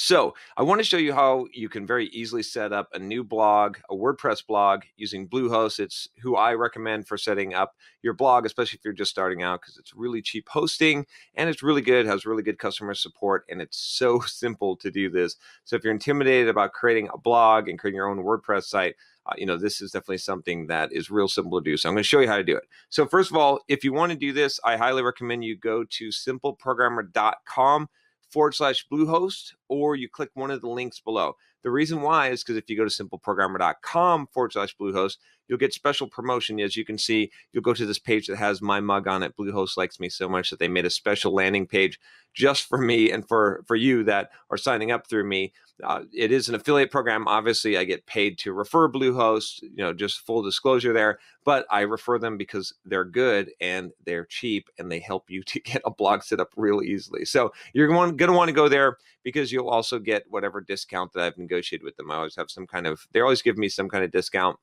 So, I want to show you how you can very easily set up a new blog, a WordPress blog using Bluehost. It's who I recommend for setting up your blog, especially if you're just starting out, because it's really cheap hosting and it's really good, has really good customer support, and it's so simple to do this. So, if you're intimidated about creating a blog and creating your own WordPress site, uh, you know, this is definitely something that is real simple to do. So I'm going to show you how to do it. So first of all, if you want to do this, I highly recommend you go to simpleprogrammer.com forward slash Bluehost, or you click one of the links below. The reason why is because if you go to simpleprogrammer.com forward slash Bluehost, you'll get special promotion. As you can see, you'll go to this page that has my mug on it. Bluehost likes me so much that they made a special landing page just for me and for for you that are signing up through me. Uh, it is an affiliate program. Obviously, I get paid to refer Bluehost. You know, just full disclosure there. But I refer them because they're good and they're cheap and they help you to get a blog set up real easily. So you're going to want to go there because you'll also get whatever discount that I've negotiated with them. I always have some kind of. They always give me some kind of discount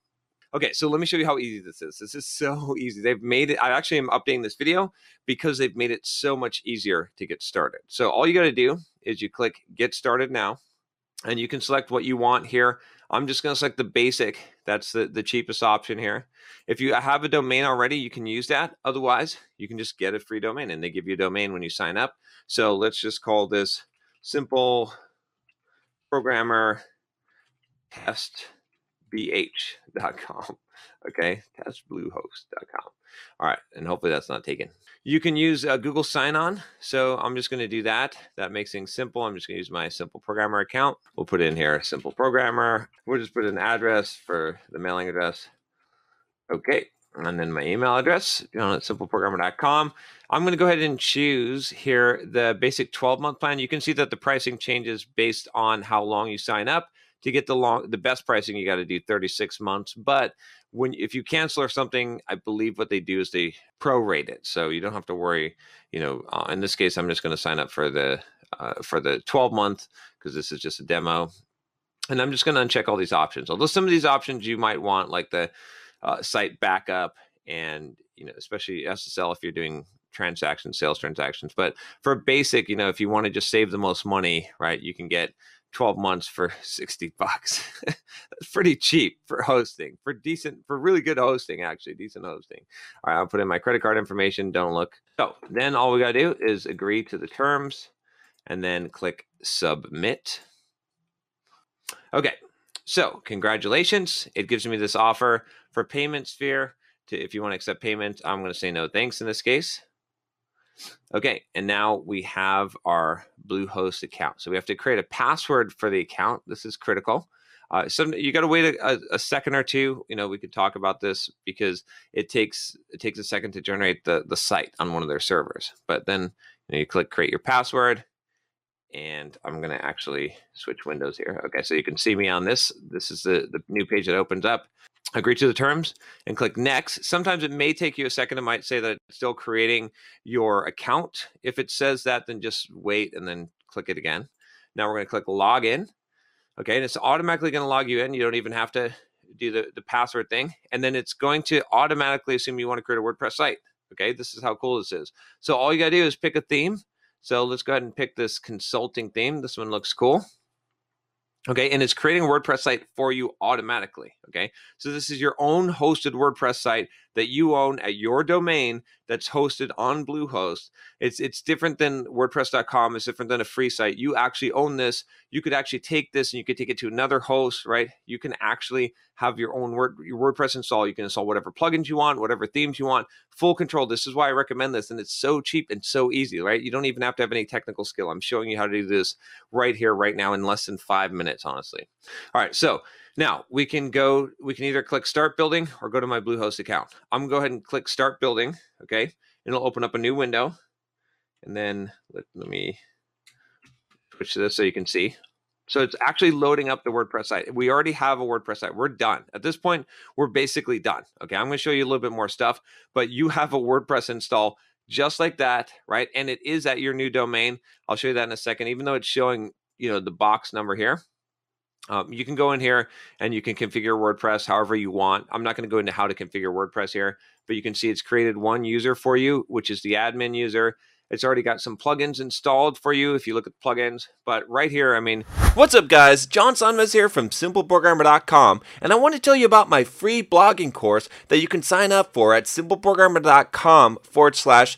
Okay, so let me show you how easy this is. This is so easy. They've made it. I actually am updating this video because they've made it so much easier to get started. So all you got to do is you click Get Started Now, and you can select what you want here. I'm just going to select the basic. That's the, the cheapest option here. If you have a domain already, you can use that. Otherwise, you can just get a free domain, and they give you a domain when you sign up. So let's just call this Simple Programmer Test bh.com. Okay, that's bluehost.com. All right, and hopefully that's not taken. You can use uh, Google Sign On. So I'm just going to do that. That makes things simple. I'm just going to use my Simple Programmer account. We'll put in here Simple Programmer. We'll just put an address for the mailing address. Okay, and then my email address, john at simpleprogrammer.com. I'm going to go ahead and choose here the basic 12 month plan. You can see that the pricing changes based on how long you sign up to get the long the best pricing you got to do 36 months but when if you cancel or something i believe what they do is they prorate it so you don't have to worry you know uh, in this case i'm just going to sign up for the uh, for the 12 month because this is just a demo and i'm just going to uncheck all these options. Although some of these options you might want like the uh, site backup and you know especially ssl if you're doing transactions sales transactions but for basic you know if you want to just save the most money right you can get 12 months for 60 bucks. That's pretty cheap for hosting, for decent, for really good hosting, actually, decent hosting. All right, I'll put in my credit card information. Don't look. So then all we got to do is agree to the terms and then click submit. Okay, so congratulations. It gives me this offer for payment sphere. To, if you want to accept payment, I'm going to say no thanks in this case. Okay, and now we have our Bluehost account. So we have to create a password for the account. This is critical. Uh, so you got to wait a, a, second or two. You know, we could talk about this because it takes it takes a second to generate the the site on one of their servers. But then you, know, you click create your password, and I'm going to actually switch windows here. Okay, so you can see me on this. This is the the new page that opens up agree to the terms and click next. Sometimes it may take you a second. It might say that it's still creating your account. If it says that, then just wait and then click it again. Now we're going to click login. Okay, and it's automatically going to log you in. You don't even have to do the, the password thing. And then it's going to automatically assume you want to create a WordPress site. Okay, this is how cool this is. So all you got to do is pick a theme. So let's go ahead and pick this consulting theme. This one looks cool. Okay, and it's creating a WordPress site for you automatically. Okay, so this is your own hosted WordPress site that you own at your domain that's hosted on Bluehost. It's it's different than WordPress.com. It's different than a free site. You actually own this. You could actually take this and you could take it to another host, right? You can actually have your own Word your WordPress install. You can install whatever plugins you want, whatever themes you want. Full control. This is why I recommend this, and it's so cheap and so easy, right? You don't even have to have any technical skill. I'm showing you how to do this right here, right now, in less than five minutes, honestly. All right, so now we can go, we can either click start building or go to my Bluehost account. I'm gonna go ahead and click start building, okay? And it'll open up a new window. And then let, let me switch this so you can see. So it's actually loading up the WordPress site. We already have a WordPress site. We're done. At this point, we're basically done. Okay. I'm to show you a little bit more stuff, but you have a WordPress install just like that, right? And it is at your new domain. I'll show you that in a second, even though it's showing, you know, the box number here. Um, you can go in here and you can configure WordPress however you want. I'm not going to go into how to configure WordPress here, but you can see it's created one user for you, which is the admin user. It's already got some plugins installed for you if you look at the plugins. But right here, I mean, What's up, guys? John Sonmez here from SimpleProgrammer.com, and I want to tell you about my free blogging course that you can sign up for at SimpleProgrammer.com forward slash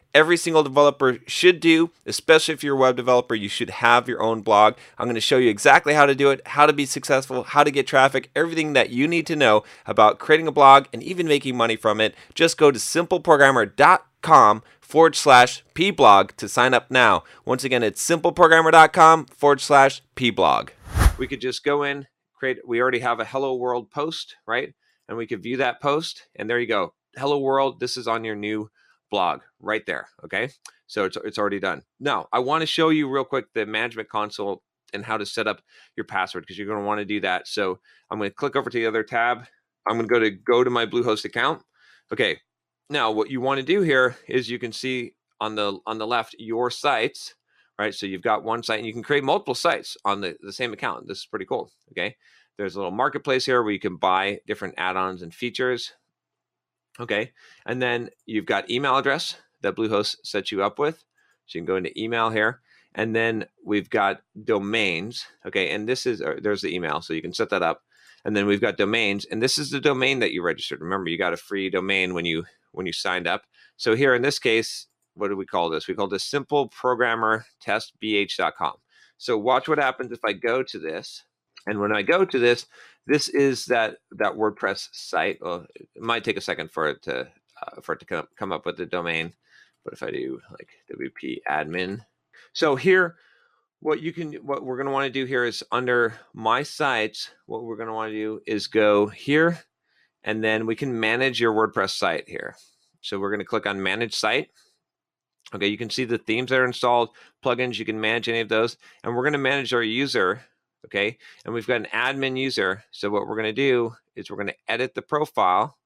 every single developer should do, especially if you're a web developer. You should have your own blog. I'm going to show you exactly how to do it, how to be successful, how to get traffic, everything that you need to know about creating a blog and even making money from it. Just go to simpleprogrammer.com forward slash pblog to sign up now. Once again, it's simpleprogrammer.com forward slash pblog. we could just go in, create, we already have a hello world post, right? And we could view that post. And there you go. Hello world. This is on your new blog right there. Okay. So it's, it's already done. Now, I want to show you real quick the management console and how to set up your password because you're going to want to do that. So I'm going to click over to the other tab. I'm going to go to go to my Bluehost account. Okay. Now, what you want to do here is you can see on the on the left your sites, right? So you've got one site and you can create multiple sites on the, the same account. This is pretty cool. Okay. There's a little marketplace here where you can buy different add-ons and features. Okay. And then you've got email address that Bluehost sets you up with. So you can go into email here. And then we've got domains. Okay. And this is, or there's the email. So you can set that up. And then we've got domains. And this is the domain that you registered. Remember, you got a free domain when you when you signed up. So here in this case, what do we call this? We call this simple programmer test bh.com. So watch what happens if I go to this. And when I go to this, this is that that WordPress site. Well, it might take a second for it to uh, for it to come, come up with the domain. But if I do like WP admin, so here, what you can what we're going to want to do here is under my sites. What we're going to want to do is go here, and then we can manage your WordPress site here. So we're going to click on manage site. Okay, you can see the themes that are installed, plugins, you can manage any of those. And we're going to manage our user okay? And we've got an admin user. So what we're going to do is we're going to edit the profile.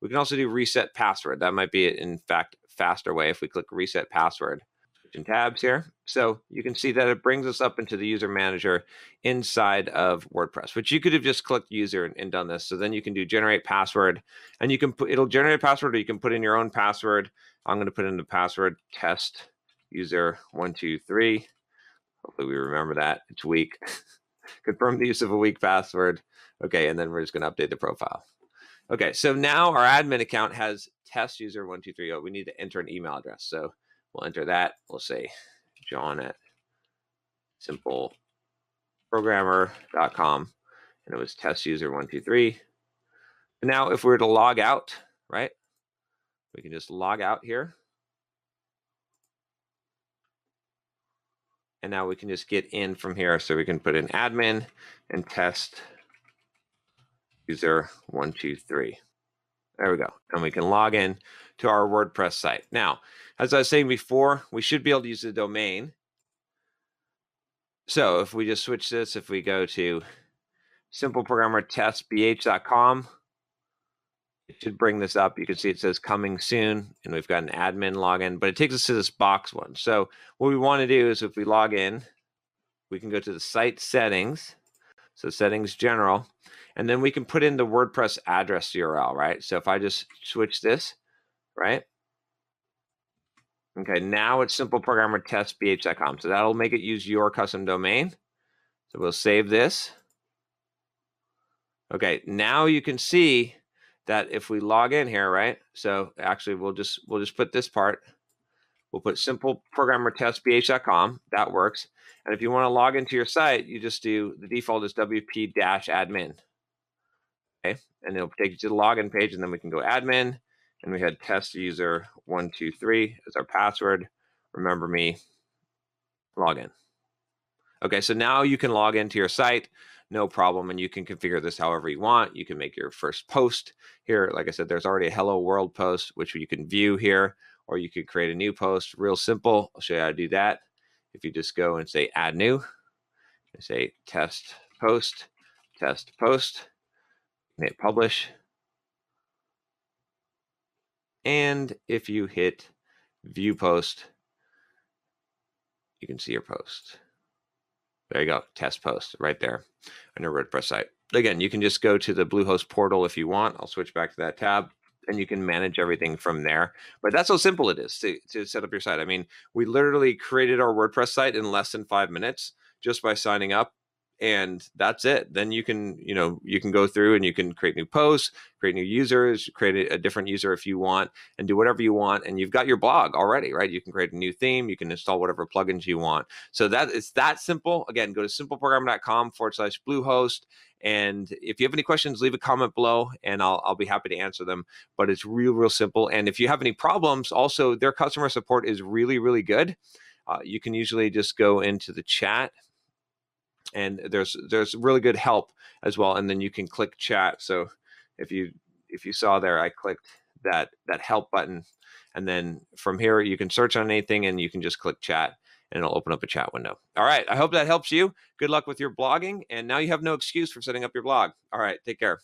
We can also do reset password. That might be, in fact, faster way if we click reset password. Switching tabs here. So you can see that it brings us up into the user manager inside of WordPress, which you could have just clicked user and, and done this. So then you can do generate password and you can put, it'll generate a password or you can put in your own password. I'm going to put in the password test user one, two, three. Hopefully we remember that. It's weak. Confirm the use of a weak password. Okay, and then we're just going to update the profile. Okay, so now our admin account has test user 1230. We need to enter an email address. So we'll enter that. We'll say John at simpleprogrammer.com. And it was test user 123. And now if we were to log out, right? We can just log out here. And now we can just get in from here. So we can put in admin and test user one, two, three. There we go. And we can log in to our WordPress site. Now, as I was saying before, we should be able to use the domain. So if we just switch this, if we go to simpleprogrammertestbh.com, should bring this up. You can see it says coming soon, and we've got an admin login, but it takes us to this box one. So what we want to do is if we log in, we can go to the site settings. So settings general, and then we can put in the WordPress address URL, right? So if I just switch this, right? Okay, now it's simpleprogrammertestbh.com. So that'll make it use your custom domain. So we'll save this. Okay, now you can see that if we log in here, right? So actually we'll just we'll just put this part. We'll put simple programmer test simpleprogrammertestbh.com. That works. And if you want to log into your site, you just do the default is wp-admin. Okay, and it'll take you to the login page, and then we can go admin, and we had test user one two three as our password. remember me, log in. Okay, so now you can log into your site, no problem, and you can configure this however you want. You can make your first post here. Like I said, there's already a hello world post, which you can view here, or you could create a new post. Real simple. I'll show you how to do that. If you just go and say add new, say test post, test post, and hit publish. And if you hit view post, you can see your post. There you go, test post right there on your WordPress site. Again, you can just go to the Bluehost portal if you want. I'll switch back to that tab and you can manage everything from there. But that's how simple it is to, to set up your site. I mean, we literally created our WordPress site in less than five minutes just by signing up and that's it. Then you can you know you can go through and you can create new posts create new users create a different user if you want and do whatever you want and you've got your blog already right? You can create a new theme you can install whatever plugins you want. So that it's that simple. Again go to simpleprogrammer.com forward slash bluehost and if you have any questions leave a comment below and I'll, I'll be happy to answer them but it's real real simple and if you have any problems also their customer support is really really good. Uh, you can usually just go into the chat and there's there's really good help as well and then you can click chat. So if you if you saw there i clicked that that help button and then from here you can search on anything and you can just click chat and it'll open up a chat window. All right i hope that helps you. Good luck with your blogging and now you have no excuse for setting up your blog. All right take care